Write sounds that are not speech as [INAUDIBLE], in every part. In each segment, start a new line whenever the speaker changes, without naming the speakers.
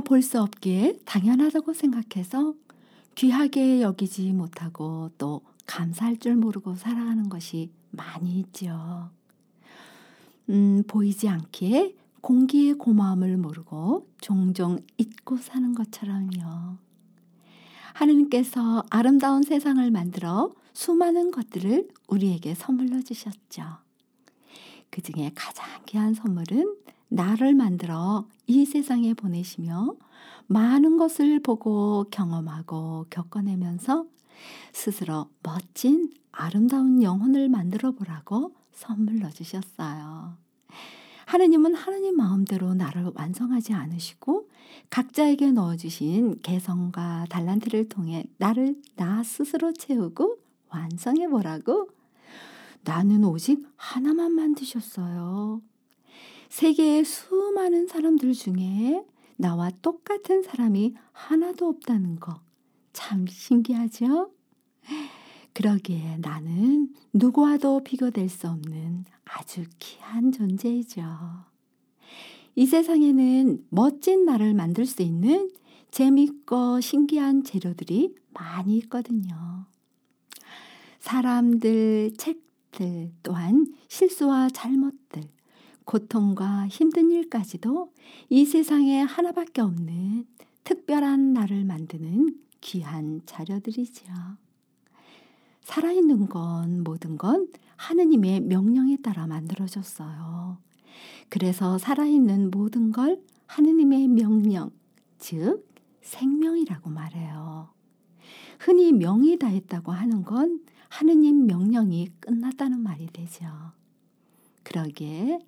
우리가 볼 수 없기에 당연하다고 생각해서 귀하게 여기지 못하고 또 감사할 줄 모르고 살아가는 것이 많이 있죠. 음, 보이지 않기에 공기의 고마움을 모르고 종종 잊고 사는 것처럼요. 하느님께서 아름다운 세상을 만들어 수많은 것들을 우리에게 선물로 주셨죠. 그 중에 가장 귀한 선물은 나를 만들어 이 세상에 보내시며 많은 것을 보고 경험하고 겪어내면서 스스로 멋진 아름다운 영혼을 만들어 보라고 선물로 주셨어요. 하느님은 하느님 마음대로 나를 완성하지 않으시고 각자에게 넣어주신 개성과 달란트를 통해 나를 나 스스로 채우고 완성해 보라고 나는 오직 하나만 만드셨어요. 세계의 수많은 사람들 중에 나와 똑같은 사람이 하나도 없다는 거 참 신기하죠? 그러기에 나는 누구와도 비교될 수 없는 아주 귀한 존재이죠. 이 세상에는 멋진 나를 만들 수 있는 재밌고 신기한 재료들이 많이 있거든요. 사람들, 책들, 또한 실수와 잘못들, 고통과 힘든 일까지도 이 세상에 하나밖에 없는 특별한 나를 만드는 귀한 자료들이지요. 살아있는 건 모든 건 하느님의 명령에 따라 만들어졌어요. 그래서 살아있는 모든 걸 하느님의 명령, 즉 생명이라고 말해요. 흔히 명이 다했다고 하는 건 하느님 명령이 끝났다는 말이 되죠. 그러기에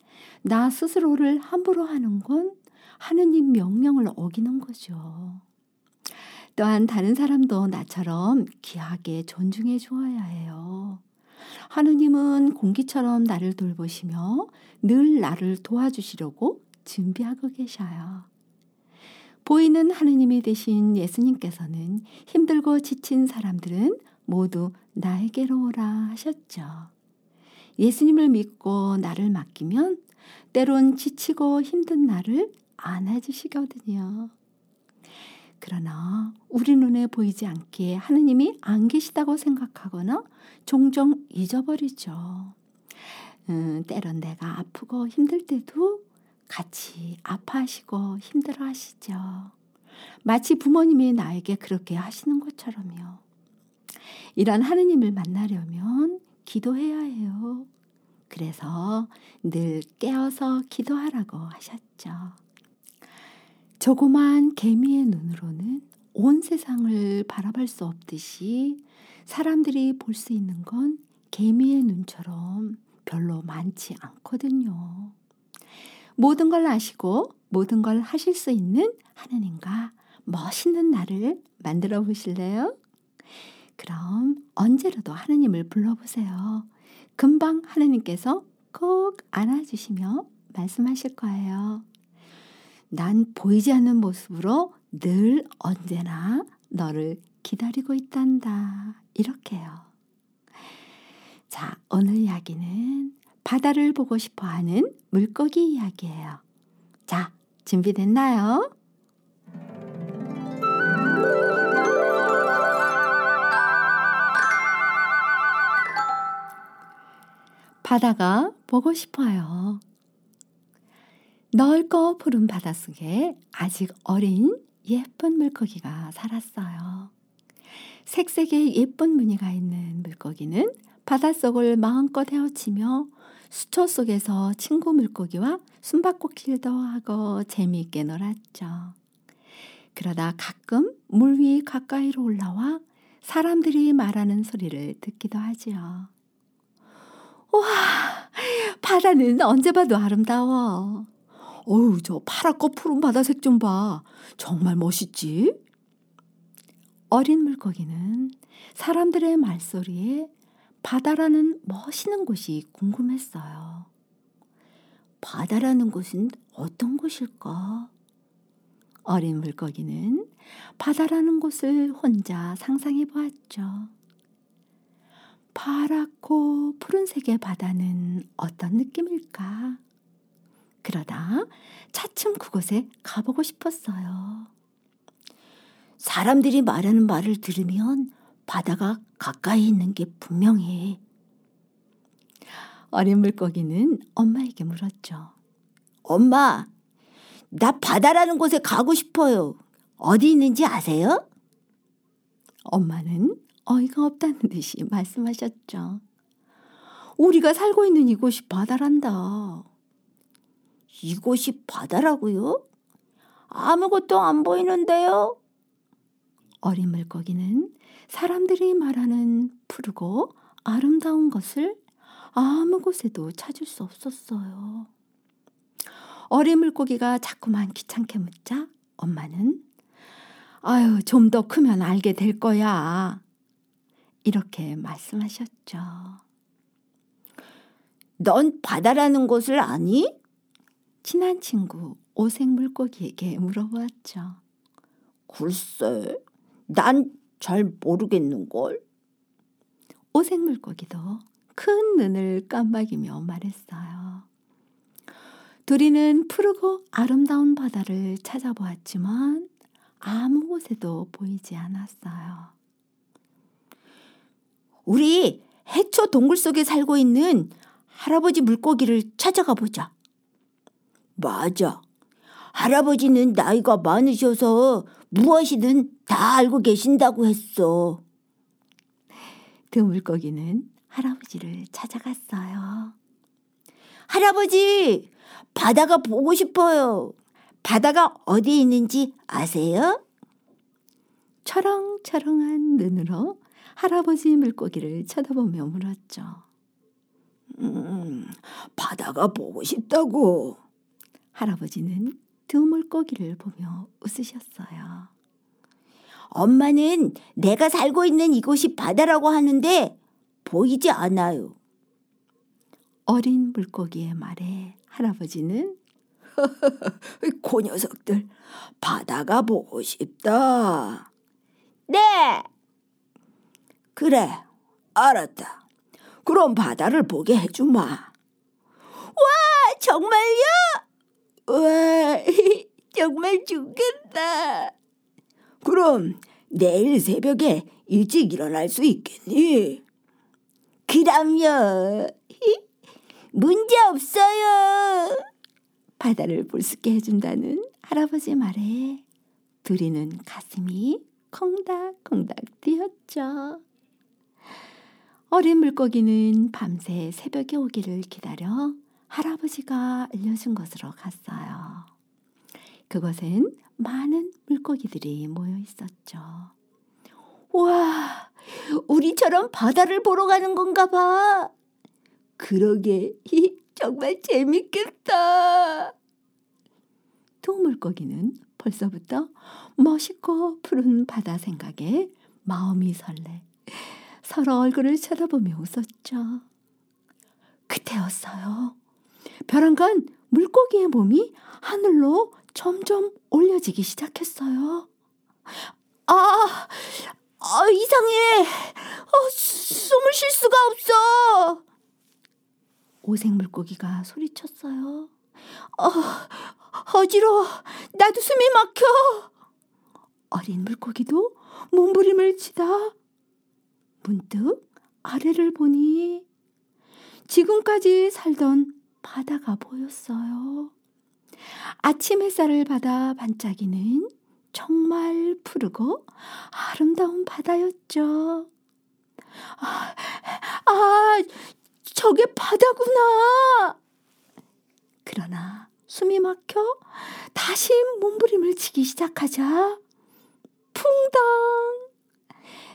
나 스스로를 함부로 하는 건 하느님 명령을 어기는 거죠. 또한 다른 사람도 나처럼 귀하게 존중해 주어야 해요. 하느님은 공기처럼 나를 돌보시며 늘 나를 도와주시려고 준비하고 계셔요. 보이는 하느님이 되신 예수님께서는 힘들고 지친 사람들은 모두 나에게로 오라 하셨죠. 예수님을 믿고 나를 맡기면 때론 지치고 힘든 나를 안아주시거든요. 그러나 우리 눈에 보이지 않게 하느님이 안 계시다고 생각하거나 종종 잊어버리죠. 음, 때론 내가 아프고 힘들 때도 같이 아파하시고 힘들어 하시죠. 마치 부모님이 나에게 그렇게 하시는 것처럼요. 이런 하느님을 만나려면 기도해야 해요. 그래서 늘 깨어서 기도하라고 하셨죠. 조그만 개미의 눈으로는 온 세상을 바라볼 수 없듯이 사람들이 볼 수 있는 건 개미의 눈처럼 별로 많지 않거든요. 모든 걸 아시고 모든 걸 하실 수 있는 하느님과 멋있는 나를 만들어 보실래요? 그럼 언제라도 하느님을 불러보세요. 금방 하느님께서 꼭 안아주시며 말씀하실 거예요. 난 보이지 않는 모습으로 늘 언제나 너를 기다리고 있단다. 이렇게요. 자, 오늘 이야기는 바다를 보고 싶어 하는 물고기 이야기예요. 자, 준비됐나요? 바다가 보고 싶어요. 넓고 푸른 바닷속에 아직 어린 예쁜 물고기가 살았어요. 색색의 예쁜 무늬가 있는 물고기는 바닷속을 마음껏 헤엄치며 수초 속에서 친구 물고기와 숨바꼭질도 하고 재미있게 놀았죠. 그러다 가끔 물 위 가까이로 올라와 사람들이 말하는 소리를 듣기도 하지요. 와, 바다는 언제 봐도 아름다워. 어우, 저 파랗고 푸른 바다 색 좀 봐. 정말 멋있지? 어린 물고기는 사람들의 말소리에 바다라는 멋있는 곳이 궁금했어요. 바다라는 곳은 어떤 곳일까? 어린 물고기는 바다라는 곳을 혼자 상상해 보았죠. 파랗고 푸른색의 바다는 어떤 느낌일까? 그러다 차츰 그곳에 가보고 싶었어요. 사람들이 말하는 말을 들으면 바다가 가까이 있는 게 분명해. 어린 물고기는 엄마에게 물었죠. 엄마, 나 바다라는 곳에 가고 싶어요. 어디 있는지 아세요? 엄마는 어이가 없다는 듯이 말씀하셨죠. 우리가 살고 있는 이곳이 바다란다. 이곳이 바다라고요? 아무것도 안 보이는데요? 어린 물고기는 사람들이 말하는 푸르고 아름다운 것을 아무 곳에도 찾을 수 없었어요. 어린 물고기가 자꾸만 귀찮게 묻자 엄마는 아유, 좀 더 크면 알게 될 거야. 이렇게 말씀하셨죠. 넌 바다라는 곳을 아니? 친한 친구 오색 물고기에게 물어보았죠. 글쎄, 난 잘 모르겠는걸. 오색 물고기도 큰 눈을 깜박이며 말했어요. 둘이는 푸르고 아름다운 바다를 찾아보았지만 아무 곳에도 보이지 않았어요. 우리 해초 동굴 속에 살고 있는 할아버지 물고기를 찾아가 보자. 맞아. 할아버지는 나이가 많으셔서 무엇이든 다 알고 계신다고 했어. 그 물고기는 할아버지를 찾아갔어요. 할아버지, 바다가 보고 싶어요. 바다가 어디 있는지 아세요? 철렁철렁한 눈으로 할아버지 물고기를 쳐다보며 물었죠. 음, 바다가 보고 싶다고. 할아버지는 두 물고기를 보며 웃으셨어요. 엄마는 내가 살고 있는 이곳이 바다라고 하는데 보이지 않아요. 어린 물고기의 말에 할아버지는 [LAUGHS] 그 녀석들 바다가 보고 싶다. 네. 그래, 알았다. 그럼 바다를 보게 해주마. 와, 정말요? 와, [LAUGHS] 정말 좋겠다. 그럼 내일 새벽에 일찍 일어날 수 있겠니? 그럼요. [LAUGHS] 문제 없어요. 바다를 볼수 있게 해준다는 할아버지 말에 둘이는 가슴이 콩닥콩닥 뛰었죠. 어린 물고기는 밤새 새벽에 오기를 기다려 할아버지가 알려준 곳으로 갔어요. 그곳엔 많은 물고기들이 모여 있었죠. 와, 우리처럼 바다를 보러 가는 건가 봐. 그러게, 정말 재밌겠다. 두 물고기는 벌써부터 멋있고 푸른 바다 생각에 마음이 설레 서로 얼굴을 쳐다보며 웃었죠. 그때였어요. 벼랑간 물고기의 몸이 하늘로 점점 올려지기 시작했어요. 아, 아 이상해. 어, 숨을 쉴 수가 없어. 오색 물고기가 소리쳤어요. 어, 어지러워. 나도 숨이 막혀. 어린 물고기도 몸부림을 치다 문득 아래를 보니 지금까지 살던 바다가 보였어요. 아침 햇살을 받아 반짝이는 정말 푸르고 아름다운 바다였죠. 아, 아 저게 바다구나. 그러나 숨이 막혀 다시 몸부림을 치기 시작하자 풍덩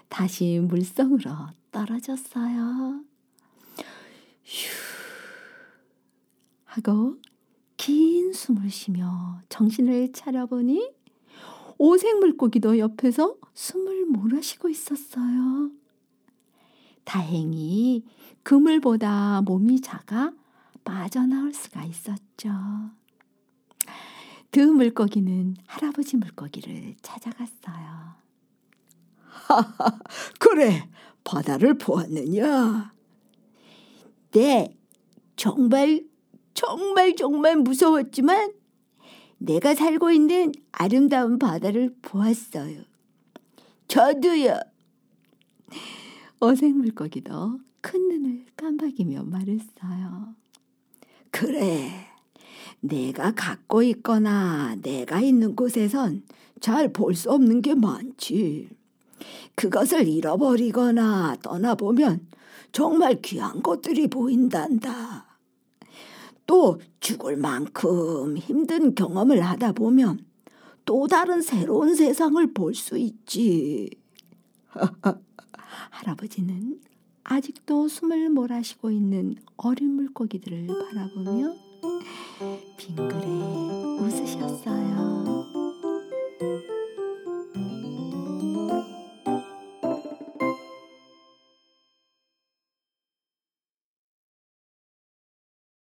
다시 물속으로 떨어졌어요. 휴 하고 긴 숨을 쉬며 정신을 차려보니 오색 물고기도 옆에서 숨을 몰아쉬고 있었어요. 다행히 그물보다 몸이 작아 빠져나올 수가 있었죠. 그 물고기는 할아버지 물고기를 찾아갔어요. [LAUGHS]
그래, 바다를 보았느냐?
네, 정말, 정말, 정말 무서웠지만 내가 살고 있는 아름다운 바다를 보았어요. 저도요. 어색 물고기도 큰 눈을 깜박이며 말했어요.
그래, 내가 갖고 있거나 내가 있는 곳에선 잘 볼 수 없는 게 많지. 그것을 잃어버리거나 떠나보면 정말 귀한 것들이 보인단다. 또 죽을 만큼 힘든 경험을 하다 보면 또 다른 새로운 세상을 볼 수 있지. [LAUGHS]
할아버지는 아직도 숨을 몰아쉬고 있는 어린 물고기들을 바라보며 빙그레 웃으셨어요.